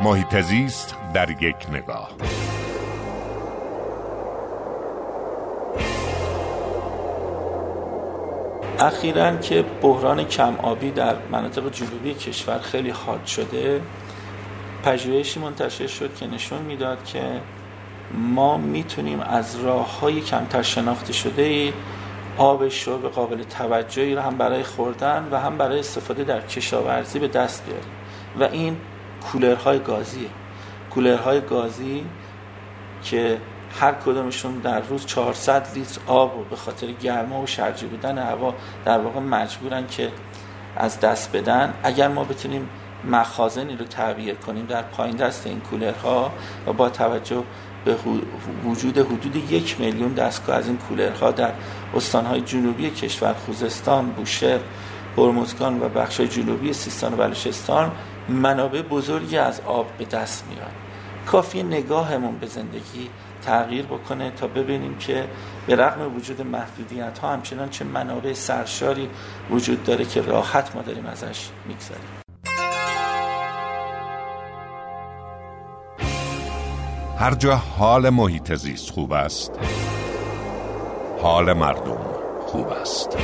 محیط زیست در یک نگاه. اخیرا که بحران کم آبی در مناطق جنوبی کشور خیلی حاد شده پژوهشی منتشر شد که نشون می‌داد که ما می‌تونیم از راه های کمتر شناخته شده آب شرب قابل توجهی رو هم برای خوردن و هم برای استفاده در کشاورزی به دست بیاریم. و این کولرهای گازیه. کولرهای گازی که هر کدومشون در روز 400 لیتر آب رو به خاطر گرما و شرجی بودن هوا در واقع مجبورن که از دست بدن. اگر ما بتونیم مخازنی رو تعبیه کنیم در پایین دست این کولرها و با توجه به وجود حدود یک میلیون دستگاه از این کولرها در استانهای جنوبی کشور خوزستان، بوشهر، هرمزگان و بخشای جنوبی سیستان و بلوچستان منابع بزرگی از آب به دست میاد. کافی نگاهمون به زندگی تغییر بکنه تا ببینیم که به رغم وجود محدودیت ها همچنان چه منابع سرشاری وجود داره که راحت ما داریم ازش می‌گذاریم هر جا حال محیط زیست خوب است حال مردم خوب است.